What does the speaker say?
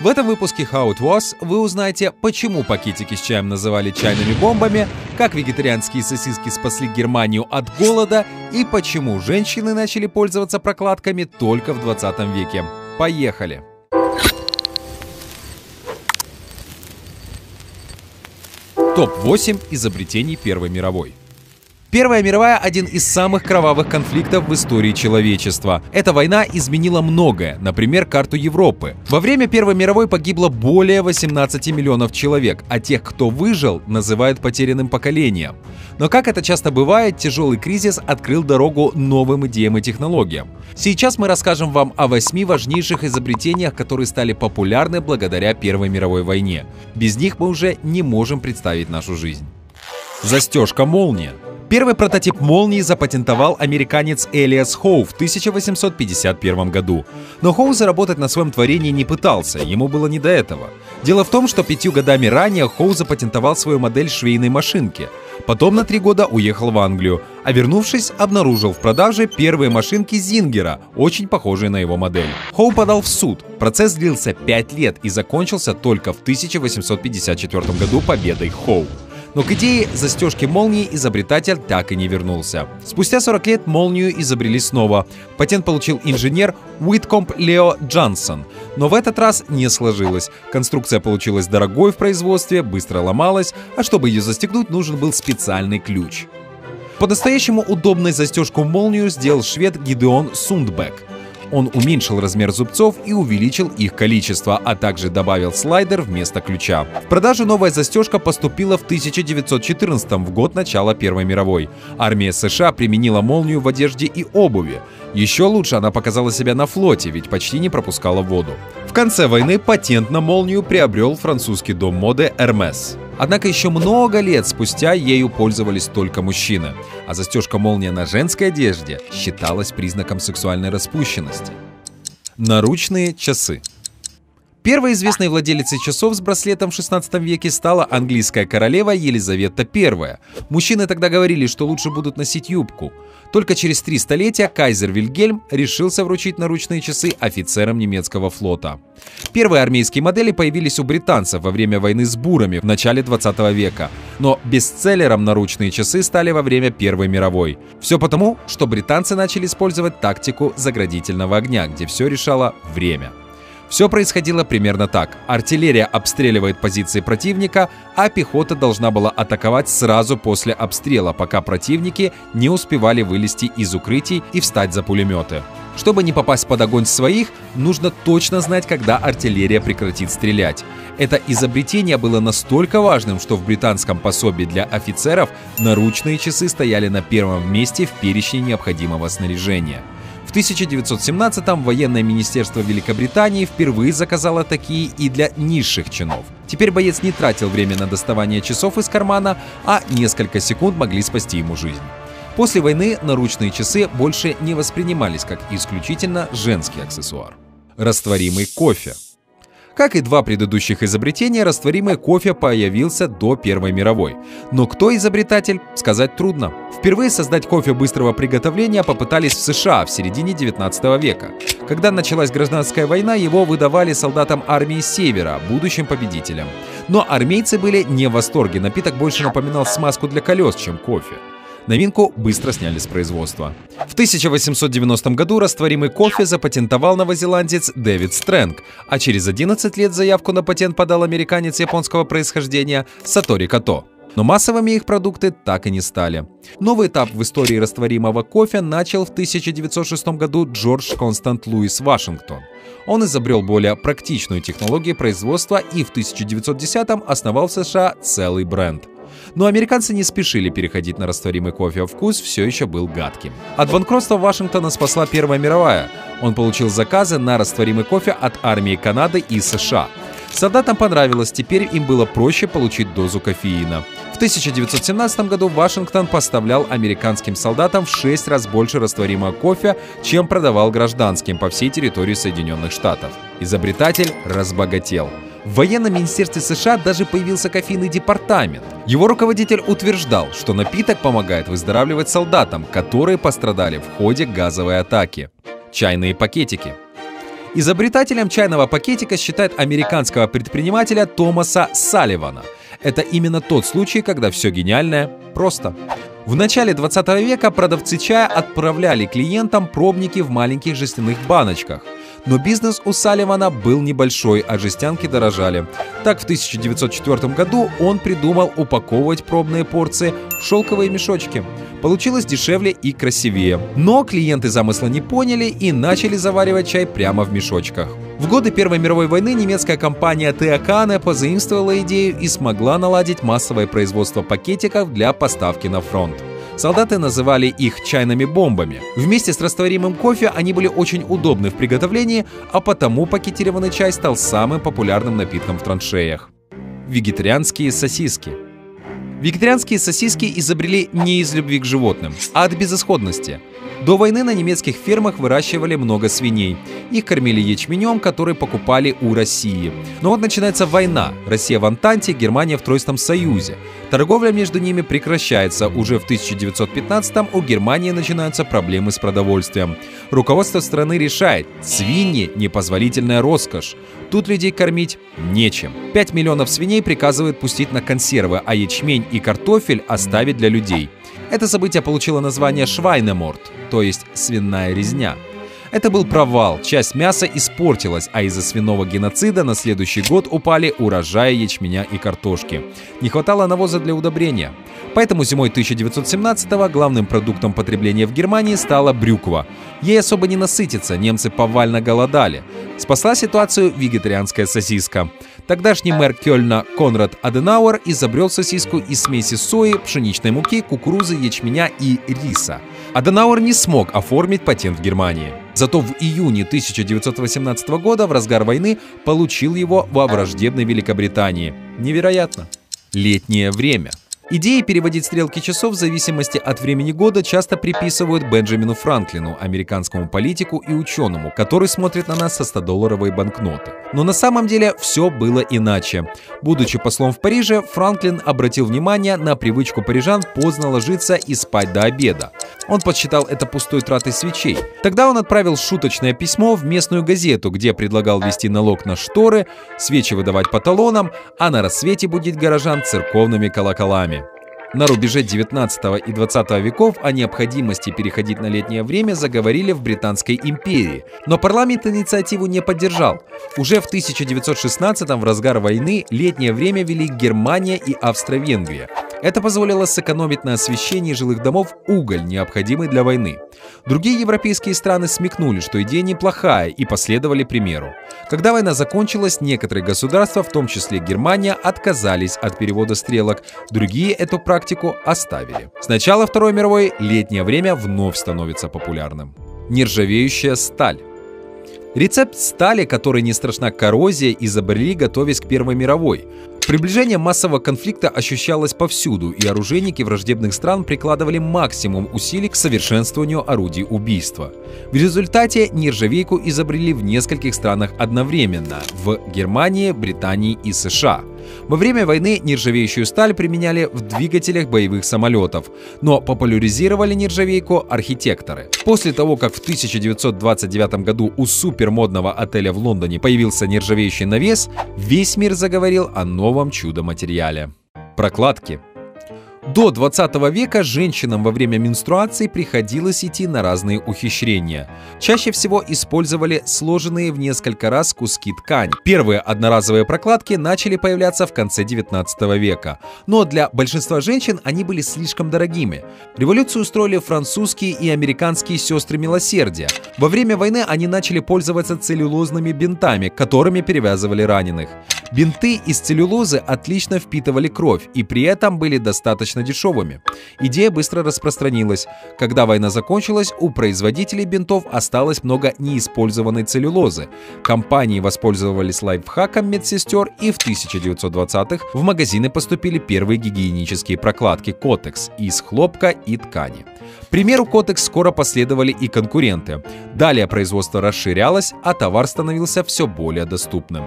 В этом выпуске How It Was вы узнаете, почему пакетики с чаем называли чайными бомбами, как вегетарианские сосиски спасли Германию от голода и почему женщины начали пользоваться прокладками только в 20 веке. Поехали! Топ-8 изобретений Первой мировой. Первая мировая – один из самых кровавых конфликтов в истории человечества. Эта война изменила многое, например, карту Европы. Во время Первой мировой погибло более 18 миллионов человек, а тех, кто выжил, называют потерянным поколением. Но как это часто бывает, тяжелый кризис открыл дорогу новым идеям и технологиям. Сейчас мы расскажем вам о восьми важнейших изобретениях, которые стали популярны благодаря Первой мировой войне. Без них мы уже не можем представить нашу жизнь. Застежка молния. Первый прототип молнии запатентовал американец Элиас Хоу в 1851 году. Но Хоу заработать на своем творении не пытался, ему было не до этого. Дело в том, что пятью годами ранее Хоу запатентовал свою модель швейной машинки. Потом на три года уехал в Англию, а вернувшись, обнаружил в продаже первые машинки Зингера, очень похожие на его модель. Хоу подал в суд. Процесс длился пять лет и закончился только в 1854 году победой Хоу. Но к идее застежки молнии изобретатель так и не вернулся. Спустя 40 лет молнию изобрели снова. Патент получил инженер Уиткомп Лео Джонсон. Но в этот раз не сложилось. Конструкция получилась дорогой в производстве, быстро ломалась, а чтобы ее застегнуть, нужен был специальный ключ. По-настоящему удобной застежку молнию сделал швед Гидеон Сундбек. Он уменьшил размер зубцов и увеличил их количество, а также добавил слайдер вместо ключа. В продажу новая застежка поступила в 1914 в год начала Первой мировой. Армия США применила молнию в одежде и обуви. Еще лучше она показала себя на флоте, ведь почти не пропускала воду. В конце войны патент на молнию приобрел французский дом моды Hermes. Однако еще много лет спустя ею пользовались только мужчины, а застежка молния на женской одежде считалась признаком сексуальной распущенности. Наручные часы – Первой известной владелицей часов с браслетом в 16 веке стала английская королева Елизавета I. Мужчины тогда говорили, что лучше будут носить юбку. Только через три столетия кайзер Вильгельм решился вручить наручные часы офицерам немецкого флота. Первые армейские модели появились у британцев во время войны с бурами в начале 20 века, но бестселлером наручные часы стали во время Первой мировой. Все потому, что британцы начали использовать тактику заградительного огня, где все решало время. Все происходило примерно так. Артиллерия обстреливает позиции противника, а пехота должна была атаковать сразу после обстрела, пока противники не успевали вылезти из укрытий и встать за пулеметы. Чтобы не попасть под огонь своих, нужно точно знать, когда артиллерия прекратит стрелять. Это изобретение было настолько важным, что в британском пособии для офицеров наручные часы стояли на первом месте в перечне необходимого снаряжения. В 1917-м военное министерство Великобритании впервые заказало такие и для низших чинов. Теперь боец не тратил время на доставание часов из кармана, а несколько секунд могли спасти ему жизнь. После войны наручные часы больше не воспринимались как исключительно женский аксессуар. Растворимый кофе – как и два предыдущих изобретения, растворимый кофе появился до Первой мировой. Но кто изобретатель, сказать трудно. Впервые создать кофе быстрого приготовления попытались в США в середине 19 века. Когда началась гражданская война, его выдавали солдатам армии Севера, будущим победителям. Но армейцы были не в восторге, напиток больше напоминал смазку для колес, чем кофе. Новинку быстро сняли с производства. В 1890 году растворимый кофе запатентовал новозеландец Дэвид Стрэнг, а через 11 лет заявку на патент подал американец японского происхождения Сатори Като. Но массовыми их продукты так и не стали. Новый этап в истории растворимого кофе начал в 1906 году Джордж Констант Луис Вашингтон. Он изобрел более практичную технологию производства и в 1910 основал в США целый бренд – но американцы не спешили переходить на растворимый кофе, а вкус все еще был гадким. От банкротства Вашингтона спасла Первая мировая. Он получил заказы на растворимый кофе от армии Канады и США. Солдатам понравилось, теперь им было проще получить дозу кофеина. В 1917 году Вашингтон поставлял американским солдатам в 6 раз больше растворимого кофе, чем продавал гражданским по всей территории Соединенных Штатов. Изобретатель разбогател. В военном министерстве США даже появился кофейный департамент. Его руководитель утверждал, что напиток помогает выздоравливать солдатам, которые пострадали в ходе газовой атаки. Чайные пакетики. Изобретателем чайного пакетика считают американского предпринимателя Томаса Салливана. Это именно тот случай, когда все гениальное просто. В начале 20 века продавцы чая отправляли клиентам пробники в маленьких жестяных баночках. Но бизнес у Салливана был небольшой, а жестянки дорожали. Так в 1904 году он придумал упаковывать пробные порции в шелковые мешочки. Получилось дешевле и красивее. Но клиенты замысла не поняли и начали заваривать чай прямо в мешочках. В годы Первой мировой войны немецкая компания Теокане позаимствовала идею и смогла наладить массовое производство пакетиков для поставки на фронт. Солдаты называли их чайными бомбами. Вместе с растворимым кофе они были очень удобны в приготовлении, а потому пакетированный чай стал самым популярным напитком в траншеях. Вегетарианские сосиски – Вегетарианские сосиски изобрели не из любви к животным, а от безысходности. До войны на немецких фермах выращивали много свиней. Их кормили ячменем, который покупали у России. Но вот начинается война. Россия в Антанте, Германия в Тройстом Союзе. Торговля между ними прекращается. Уже в 1915-м у Германии начинаются проблемы с продовольствием. Руководство страны решает, свиньи – непозволительная роскошь. Тут людей кормить нечем. 5 миллионов свиней приказывают пустить на консервы, а ячмень и картофель оставить для людей. Это событие получило название Швайнеморт, то есть свиная резня. Это был провал, часть мяса испортилась, а из-за свиного геноцида на следующий год упали урожаи ячменя и картошки. Не хватало навоза для удобрения. Поэтому зимой 1917-го главным продуктом потребления в Германии стала брюква. Ей особо не насытиться, немцы повально голодали. Спасла ситуацию вегетарианская сосиска. Тогдашний мэр Кёльна Конрад Аденауэр изобрел сосиску из смеси сои, пшеничной муки, кукурузы, ячменя и риса. Аденауэр не смог оформить патент в Германии. Зато в июне 1918 года, в разгар войны, получил его во враждебной Великобритании. Невероятно. Летнее время. Идеи переводить стрелки часов в зависимости от времени года часто приписывают Бенджамину Франклину, американскому политику и ученому, который смотрит на нас со 100-долларовой банкноты. Но на самом деле все было иначе. Будучи послом в Париже, Франклин обратил внимание на привычку парижан поздно ложиться и спать до обеда. Он подсчитал это пустой тратой свечей. Тогда он отправил шуточное письмо в местную газету, где предлагал ввести налог на шторы, свечи выдавать по талонам, а на рассвете будить горожан церковными колоколами. На рубеже 19 и 20 веков о необходимости переходить на летнее время заговорили в Британской империи, но парламент инициативу не поддержал. Уже в 1916 в разгар войны летнее время вели Германия и Австро-Венгрия. Это позволило сэкономить на освещении жилых домов уголь, необходимый для войны. Другие европейские страны смекнули, что идея неплохая и последовали примеру. Когда война закончилась, некоторые государства, в том числе Германия, отказались от перевода стрелок, другие эту практику оставили. С начала Второй мировой летнее время вновь становится популярным. Нержавеющая сталь. Рецепт стали, которой не страшна коррозия, изобрели, готовясь к Первой мировой. Приближение массового конфликта ощущалось повсюду, и оружейники враждебных стран прикладывали максимум усилий к совершенствованию орудий убийства. В результате нержавейку изобрели в нескольких странах одновременно – в Германии, Британии и США. Во время войны нержавеющую сталь применяли в двигателях боевых самолетов, но популяризировали нержавейку архитекторы. После того, как в 1929 году у супермодного отеля в Лондоне появился нержавеющий навес, весь мир заговорил о новом чудо-материале. Прокладки до 20 века женщинам во время менструации приходилось идти на разные ухищрения. Чаще всего использовали сложенные в несколько раз куски ткани. Первые одноразовые прокладки начали появляться в конце 19 века, но для большинства женщин они были слишком дорогими. Революцию устроили французские и американские сестры милосердия. Во время войны они начали пользоваться целлюлозными бинтами, которыми перевязывали раненых. Бинты из целлюлозы отлично впитывали кровь и при этом были достаточно дешевыми. Идея быстро распространилась. Когда война закончилась, у производителей бинтов осталось много неиспользованной целлюлозы. Компании воспользовались лайфхаком медсестер и в 1920-х в магазины поступили первые гигиенические прокладки Котекс из хлопка и ткани. Примеру Котекс скоро последовали и конкуренты. Далее производство расширялось, а товар становился все более доступным.